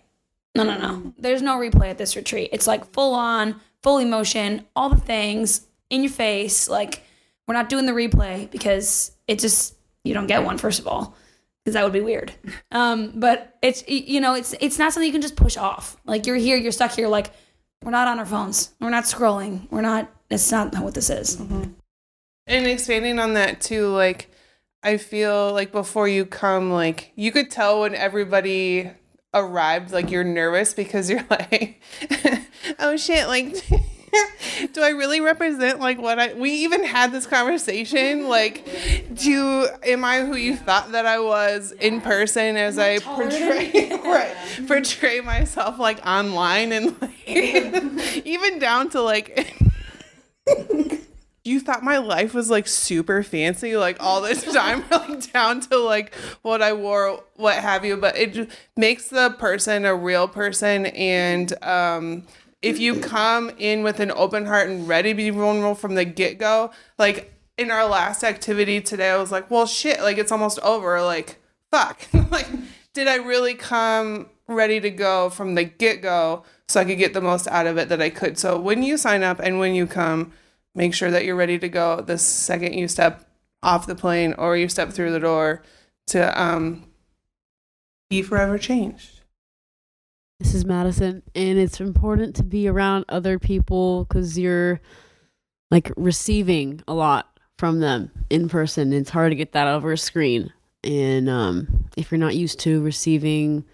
No, no, no. There's no replay at this retreat. It's like full on, full emotion, all the things in your face. Like, we're not doing the replay because it just you don't get one first of all because that would be weird. Um, but it's you know it's it's not something you can just push off. Like you're here, you're stuck here. Like we're not on our phones, we're not scrolling, we're not. It's not what this is. And expanding on that too, like I feel like before you come, like you could tell when everybody arrived, like you're nervous because you're <laughs> like, oh shit, like <laughs> <laughs> do I really represent like what I we even had this conversation? Like, do am I who you thought that I was in person as I portray <laughs> right portray myself like online and like <laughs> even down to like you thought my life was like super fancy like all this time like down to like what i wore what have you but it just makes the person a real person and um if you come in with an open heart and ready to be vulnerable from the get-go like in our last activity today i was like well shit like it's almost over like fuck <laughs> like did i really come ready to go from the get-go so i could get the most out of it that i could so when you sign up and when you come make sure that you're ready to go the second you step off the plane or you step through the door to um, be forever changed. This is Madison, and it's important to be around other people because you're like receiving a lot from them in person. It's hard to get that over a screen. And um, if you're not used to receiving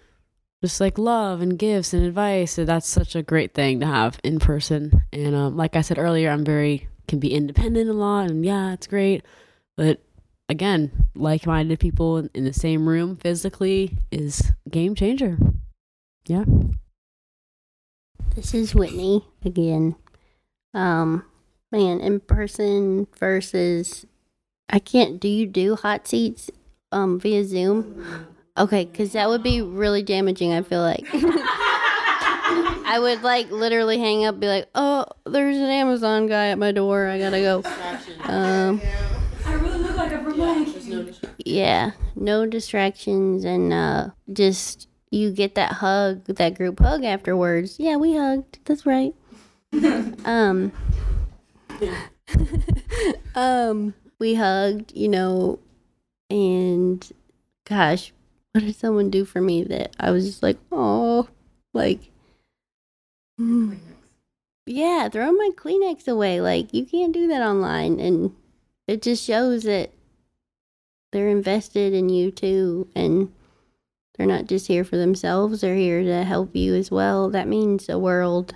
just like love and gifts and advice, so that's such a great thing to have in person. And um, like I said earlier, I'm very can be independent a lot, and yeah, it's great. But again, like-minded people in, in the same room physically is game changer. Yeah. This is Whitney again. Um, man, in person versus I can't. Do you do hot seats um via Zoom? Okay, because that would be really damaging. I feel like <laughs> I would like literally hang up, be like, "Oh, there's an Amazon guy at my door. I gotta go." Um, I really look like a remote. yeah, no distractions, and uh, just you get that hug, that group hug afterwards. Yeah, we hugged. That's right. <laughs> um, <laughs> um, we hugged, you know, and gosh, what did someone do for me that I was just like, oh, like, mm. yeah, throw my Kleenex away. Like, you can't do that online. And it just shows that they're invested in you too. And they're not just here for themselves, they're here to help you as well. That means the world.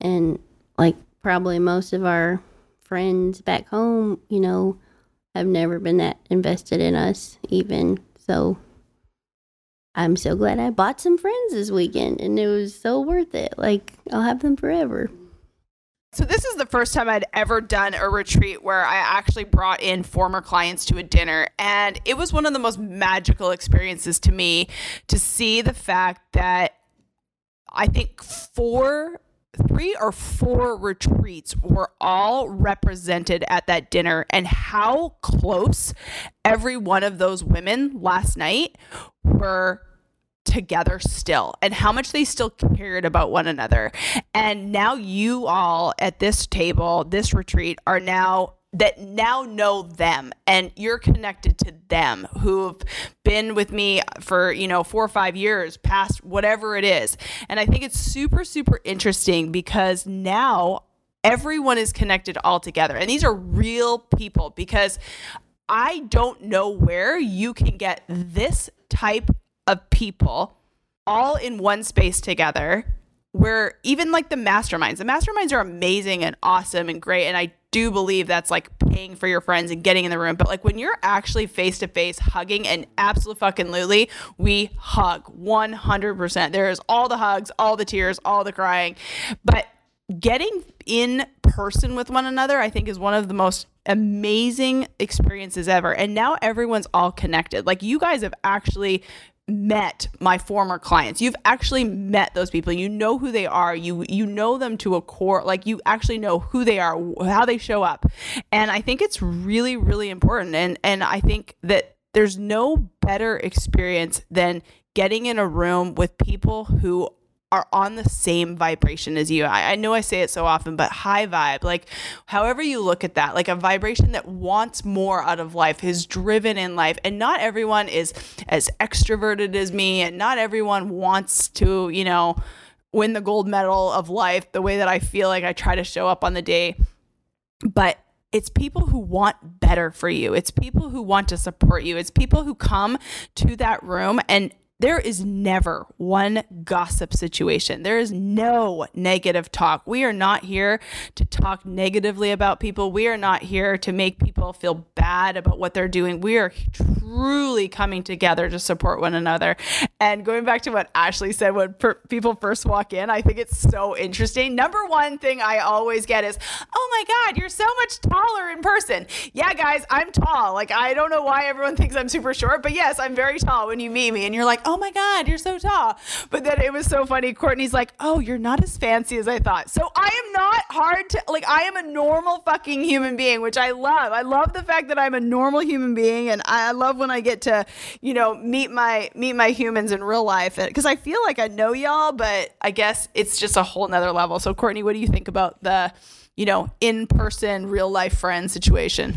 And like, probably most of our friends back home, you know, have never been that invested in us, even. So I'm so glad I bought some friends this weekend and it was so worth it. Like, I'll have them forever. So this is the first time I'd ever done a retreat where I actually brought in former clients to a dinner and it was one of the most magical experiences to me to see the fact that I think four three or four retreats were all represented at that dinner and how close every one of those women last night were together still and how much they still cared about one another. And now you all at this table, this retreat are now that now know them and you're connected to them who've been with me for, you know, 4 or 5 years, past whatever it is. And I think it's super super interesting because now everyone is connected all together. And these are real people because I don't know where you can get this type of people all in one space together where even like the masterminds. The masterminds are amazing and awesome and great and i do believe that's like paying for your friends and getting in the room. But like when you're actually face to face hugging and absolute fucking literally we hug 100% there's all the hugs all the tears all the crying. But getting in person with one another i think is one of the most amazing experiences ever. And now everyone's all connected. Like you guys have actually met my former clients. You've actually met those people. You know who they are. You you know them to a core. Like you actually know who they are, how they show up. And I think it's really really important and and I think that there's no better experience than getting in a room with people who are on the same vibration as you. I, I, know I say it so often, but high vibe, like however you look at that, like a vibration that wants more out of life, is driven in life. And not everyone is as extroverted as me, and not everyone wants to, you know, win the gold medal of life the way that I feel like I try to show up on the day. But it's people who want better for you. It's people who want to support you. It's people who come to that room and there is never one gossip situation. There is no negative talk. We are not here to talk negatively about people. We are not here to make people feel bad about what they're doing. We are truly coming together to support one another. And going back to what Ashley said when per- people first walk in, I think it's so interesting. Number one thing I always get is, oh my God, you're so much taller in person. Yeah, guys, I'm tall. Like, I don't know why everyone <laughs> thinks I'm super short, but yes, I'm very tall when you meet me and you're like, oh my God, you're so tall. But then it was so funny. Courtney's like, oh, you're not as fancy as I thought. So I am not hard to, like, I am a normal fucking human being, which I love. I love the fact that I'm a normal human being. And I love when I get to, you know, meet my, meet my humans in real life. Because I feel like I know y'all, but I guess it's just a whole nother level. So Courtney, what do you think about the, you know, in person, real life friend situation?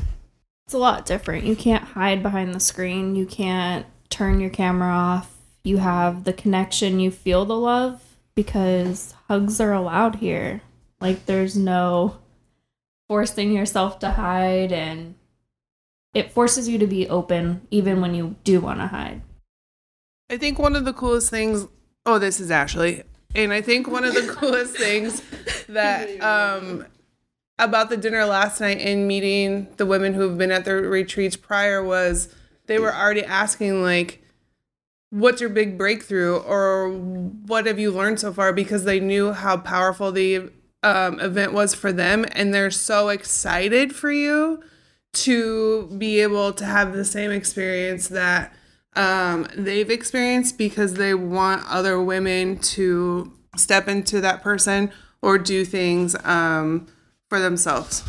It's a lot different. You can't hide behind the screen. You can't turn your camera off you have the connection, you feel the love because hugs are allowed here. Like there's no forcing yourself to hide and it forces you to be open even when you do want to hide. I think one of the coolest things oh this is Ashley and I think one of the coolest things that um about the dinner last night and meeting the women who have been at the retreats prior was they were already asking like what's your big breakthrough or what have you learned so far? Because they knew how powerful the um, event was for them and they're so excited for you to be able to have the same experience that um, they've experienced because they want other women to step into that person or do things um, for themselves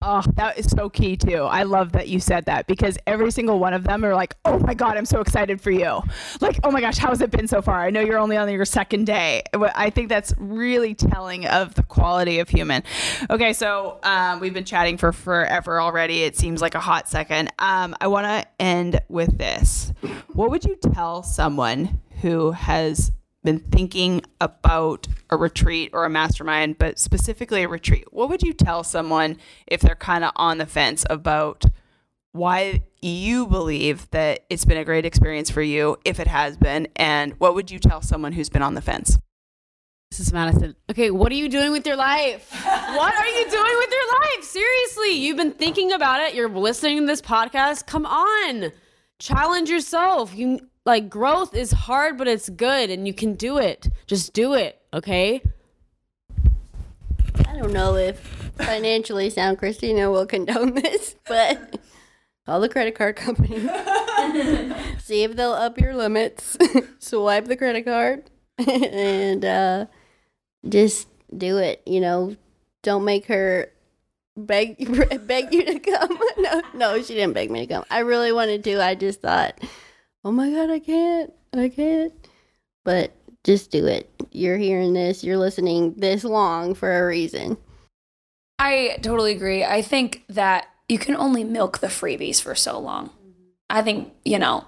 Oh, that is so key too. I love that you said that because every single one of them are like, "Oh my god, I'm so excited for you!" Like, "Oh my gosh, how's it been so far?" I know you're only on your second day. I think that's really telling of the quality of human. Okay, so um, we've been chatting for forever already. It seems like a hot second. Um, I want to end with this. What would you tell someone who has been thinking about a retreat or a mastermind, but specifically a retreat, what would you tell someone if they're kind of on the fence about why you believe that it's been a great experience for you, if it has been, and what would you tell someone who's been on the fence? This is Madison. Okay, what are you doing with your life? what are you doing with your life? Seriously, you've been thinking about it. You're listening to this podcast. Come on, challenge yourself. You like growth is hard, but it's good and you can do it. Just do it, okay? I don't know if financially sound Christina will condone this, but call the credit card company. <laughs> See if they'll up your limits. <laughs> Swipe the credit card and uh, just do it. You know, don't make her beg <laughs> beg you to come. no, no, she didn't beg me to come. I really wanted to. I just thought oh my God, I can't, I can't. But just do it. You're hearing this, you're listening this long for a reason. I totally agree. I think that you can only milk the freebies for so long. Mm-hmm. I think, you know,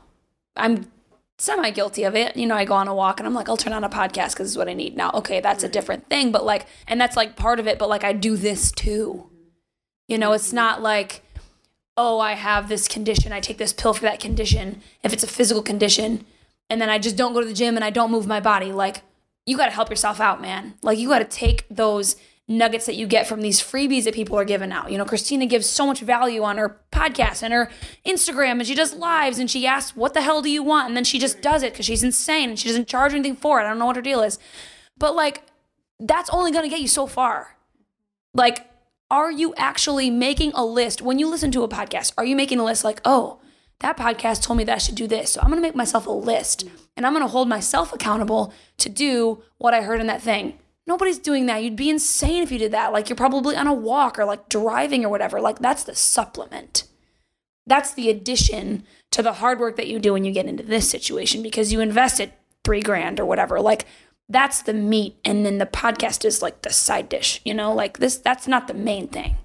I'm semi guilty of it. You know, I go on a walk and I'm like, I'll turn on a podcast because it's what I need now. Okay, that's a different thing. But like, and that's like part of it. But like, I do this too. You know, it's not like, oh, I have this condition, I take this pill for that condition, if it's a physical condition, and then I just don't go to the gym and I don't move my body, like, you got to help yourself out, man. Like, you got to take those nuggets that you get from these freebies that people are giving out. You know, Christina gives so much value on her podcast and her Instagram, and she does lives and she asks, What the hell do you want? And then she just does it because she's insane and she doesn't charge anything for it. I don't know what her deal is. But like, that's only going to get you so far. Like, are you actually making a list when you listen to a podcast? Are you making a list like, oh, that podcast told me that I should do this. So I'm going to make myself a list and I'm going to hold myself accountable to do what I heard in that thing. Nobody's doing that. You'd be insane if you did that. Like you're probably on a walk or like driving or whatever. Like that's the supplement. That's the addition to the hard work that you do when you get into this situation because you invested three grand or whatever. Like that's the meat and then the podcast is like the side dish you know? Like this that's not the main thing.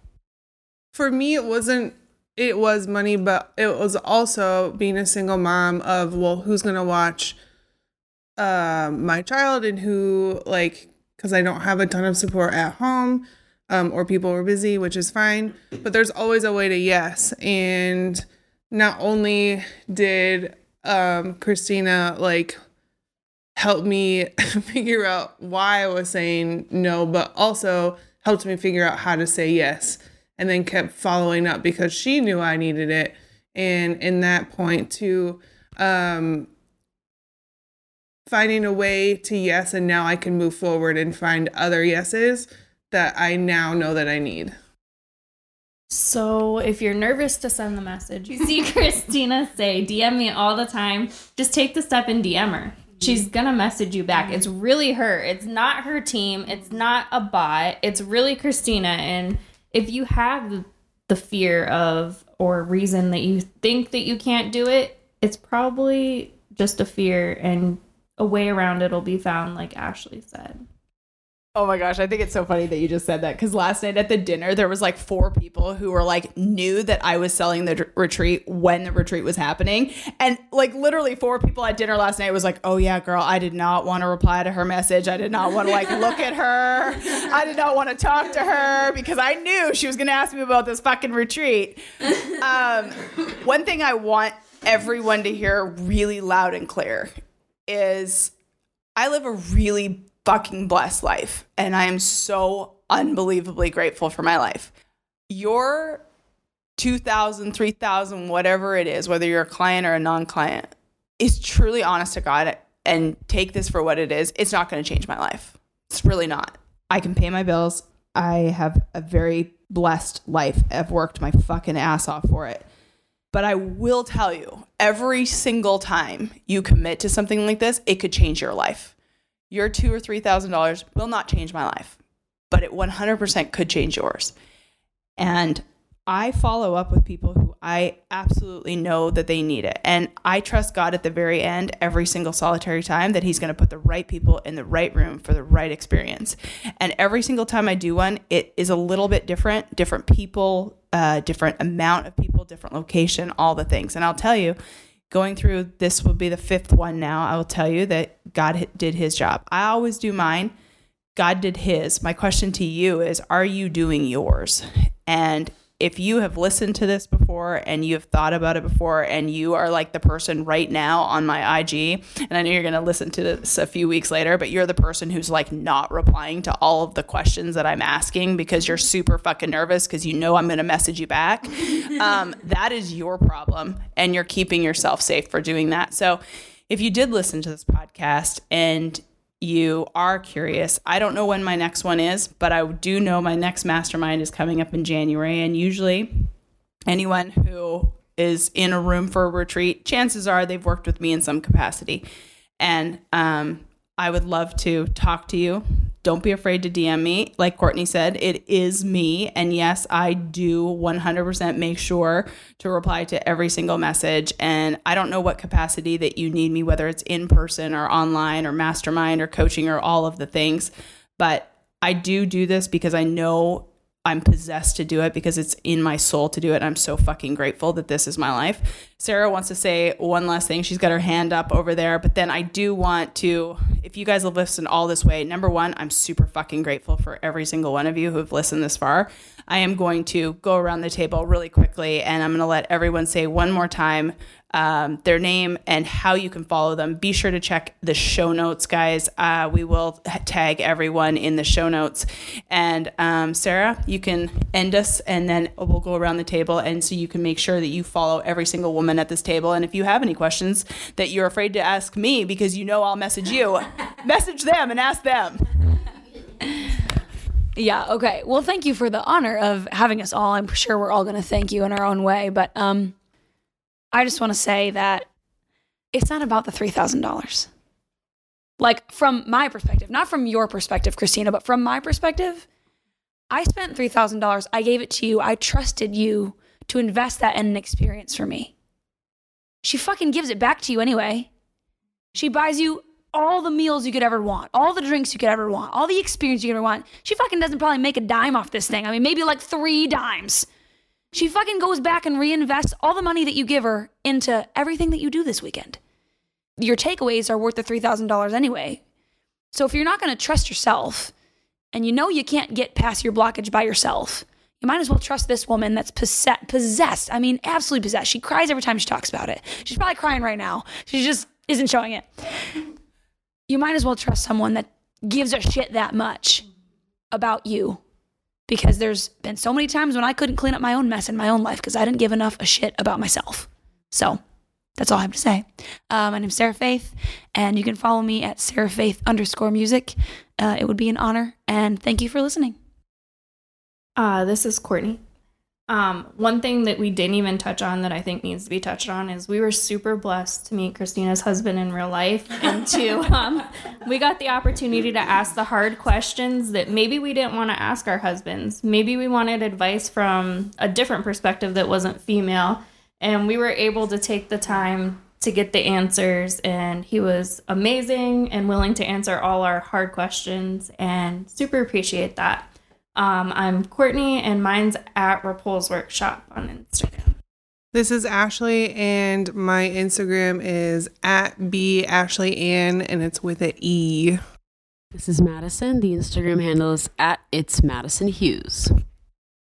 For me it wasn't it was money but it was also being a single mom of well who's gonna watch uh, my child and who like because i don't have a ton of support at home um, or people were busy which is fine. But there's always a way to yes. And not only did um, christina like helped me <laughs> figure out why I was saying no, but also helped me figure out how to say yes. And then kept following up because she knew I needed it. And in that point, to um, finding a way to yes, and now I can move forward and find other yeses that I now know that I need. So, if you're nervous to send the message, you see <laughs> Christina say, DM me all the time, just take the step and DM her she's mm-hmm. gonna message you back. It's mm-hmm. really her. It's not her team. It's not a bot. It's really Christina. And if you have the fear of or reason that you think that you can't do it, it's probably just a fear and a way around it'll be found, like Ashley said. Oh my gosh, I think it's so funny that you just said that because last night at the dinner there was like four people who were like knew that I was selling the d- retreat when the retreat was happening, and like literally four people at dinner last night was like, "Oh yeah, girl, I did not want to reply to her message. I did not want to like look at her. I did not want to talk to her because I knew she was going to ask me about this fucking retreat." Um, one thing I want everyone to hear really loud and clear is I live a really fucking blessed life. And I am so unbelievably grateful for my life. Your 2000, 3000, whatever it is, whether you're a client or a non client, is truly honest to God and take this for what it is. It's not going to change my life. It's really not. I can pay my bills. I have a very blessed life. I've worked my fucking ass off for it. But I will tell you, every single time you commit to something like this, it could change your life your two or three thousand dollars will not change my life, but it 100% could change yours. And I follow up with people who I absolutely know that they need it. And I trust God at the very end, every single solitary time, that He's going to put the right people in the right room for the right experience. And every single time I do one, it is a little bit different, different people, uh, different amount of people, different location, all the things. And I'll tell you, going through this will be the fifth one now. I will tell you that God did His job. I always do mine. God did His. My question to you is Are you doing yours? And if you have listened to this before and you have thought about it before and you are like the person right now on my IG, and I know you're going to listen to this a few weeks later, but you're the person who's like not replying to all of the questions that I'm asking because you're super fucking nervous because you know I'm going to message you back. <laughs> um, that is your problem, and you're keeping yourself safe for doing that. So, if you did listen to this podcast and you are curious, I don't know when my next one is, but I do know my next mastermind is coming up in January. And usually, anyone who is in a room for a retreat, chances are they've worked with me in some capacity. And um, I would love to talk to you. Don't be afraid to DM me. Like Courtney said, it is me. And yes, I do 100% make sure to reply to every single message. And I don't know what capacity that you need me, whether it's in person or online or mastermind or coaching or all of the things. But I do do this because I know I'm possessed to do it because it's in my soul to do it. I'm so fucking grateful that this is my life. Sarah wants to say one last thing. She's got her hand up over there, but then I do want to, if you guys have listened all this way, number one, I'm super fucking grateful for every single one of you who have listened this far. I am going to go around the table really quickly and I'm going to let everyone say one more time um, their name and how you can follow them. Be sure to check the show notes, guys. Uh, we will tag everyone in the show notes. And um, Sarah, you can end us and then we'll go around the table. And so you can make sure that you follow every single woman at this table. And if you have any questions that you're afraid to ask me because you know I'll message you, <laughs> message them and ask them. Yeah, okay. Well, thank you for the honor of having us all. I'm sure we're all going to thank you in our own way, but um I just want to say that it's not about the $3,000. Like from my perspective, not from your perspective, Christina, but from my perspective, I spent $3,000. I gave it to you. I trusted you to invest that in an experience for me. She fucking gives it back to you anyway. She buys you all the meals you could ever want, all the drinks you could ever want, all the experience you could ever want. She fucking doesn't probably make a dime off this thing. I mean, maybe like three dimes. She fucking goes back and reinvests all the money that you give her into everything that you do this weekend. Your takeaways are worth the $3,000 anyway. So if you're not going to trust yourself and you know you can't get past your blockage by yourself, you might as well trust this woman that's possessed. I mean, absolutely possessed. She cries every time she talks about it. She's probably crying right now. She just isn't showing it. You might as well trust someone that gives a shit that much about you because there's been so many times when I couldn't clean up my own mess in my own life because I didn't give enough a shit about myself. So that's all I have to say. Uh, my name's Sarah Faith, and you can follow me at Sarah Faith underscore music. Uh, it would be an honor, and thank you for listening. Uh, this is Courtney. Um, one thing that we didn't even touch on that I think needs to be touched on is we were super blessed to meet Christina's husband in real life, and to <laughs> um, we got the opportunity to ask the hard questions that maybe we didn't want to ask our husbands. Maybe we wanted advice from a different perspective that wasn't female, and we were able to take the time to get the answers. And he was amazing and willing to answer all our hard questions, and super appreciate that. Um, I'm Courtney, and mine's at Rapol's Workshop on Instagram. This is Ashley, and my Instagram is at B Ashley Ann, and it's with an E. This is Madison. The Instagram handle is at It's Madison Hughes.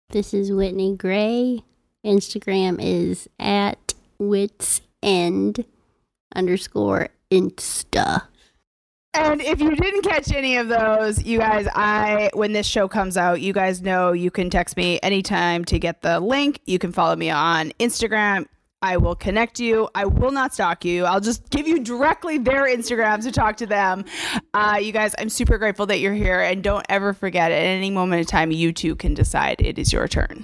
This is Whitney Gray. Instagram is at Wits End underscore Insta. And if you didn't catch any of those, you guys, I when this show comes out, you guys know you can text me anytime to get the link. You can follow me on Instagram. I will connect you. I will not stalk you. I'll just give you directly their Instagrams to talk to them. Uh, you guys, I'm super grateful that you're here. And don't ever forget, at any moment in time, you too can decide it is your turn.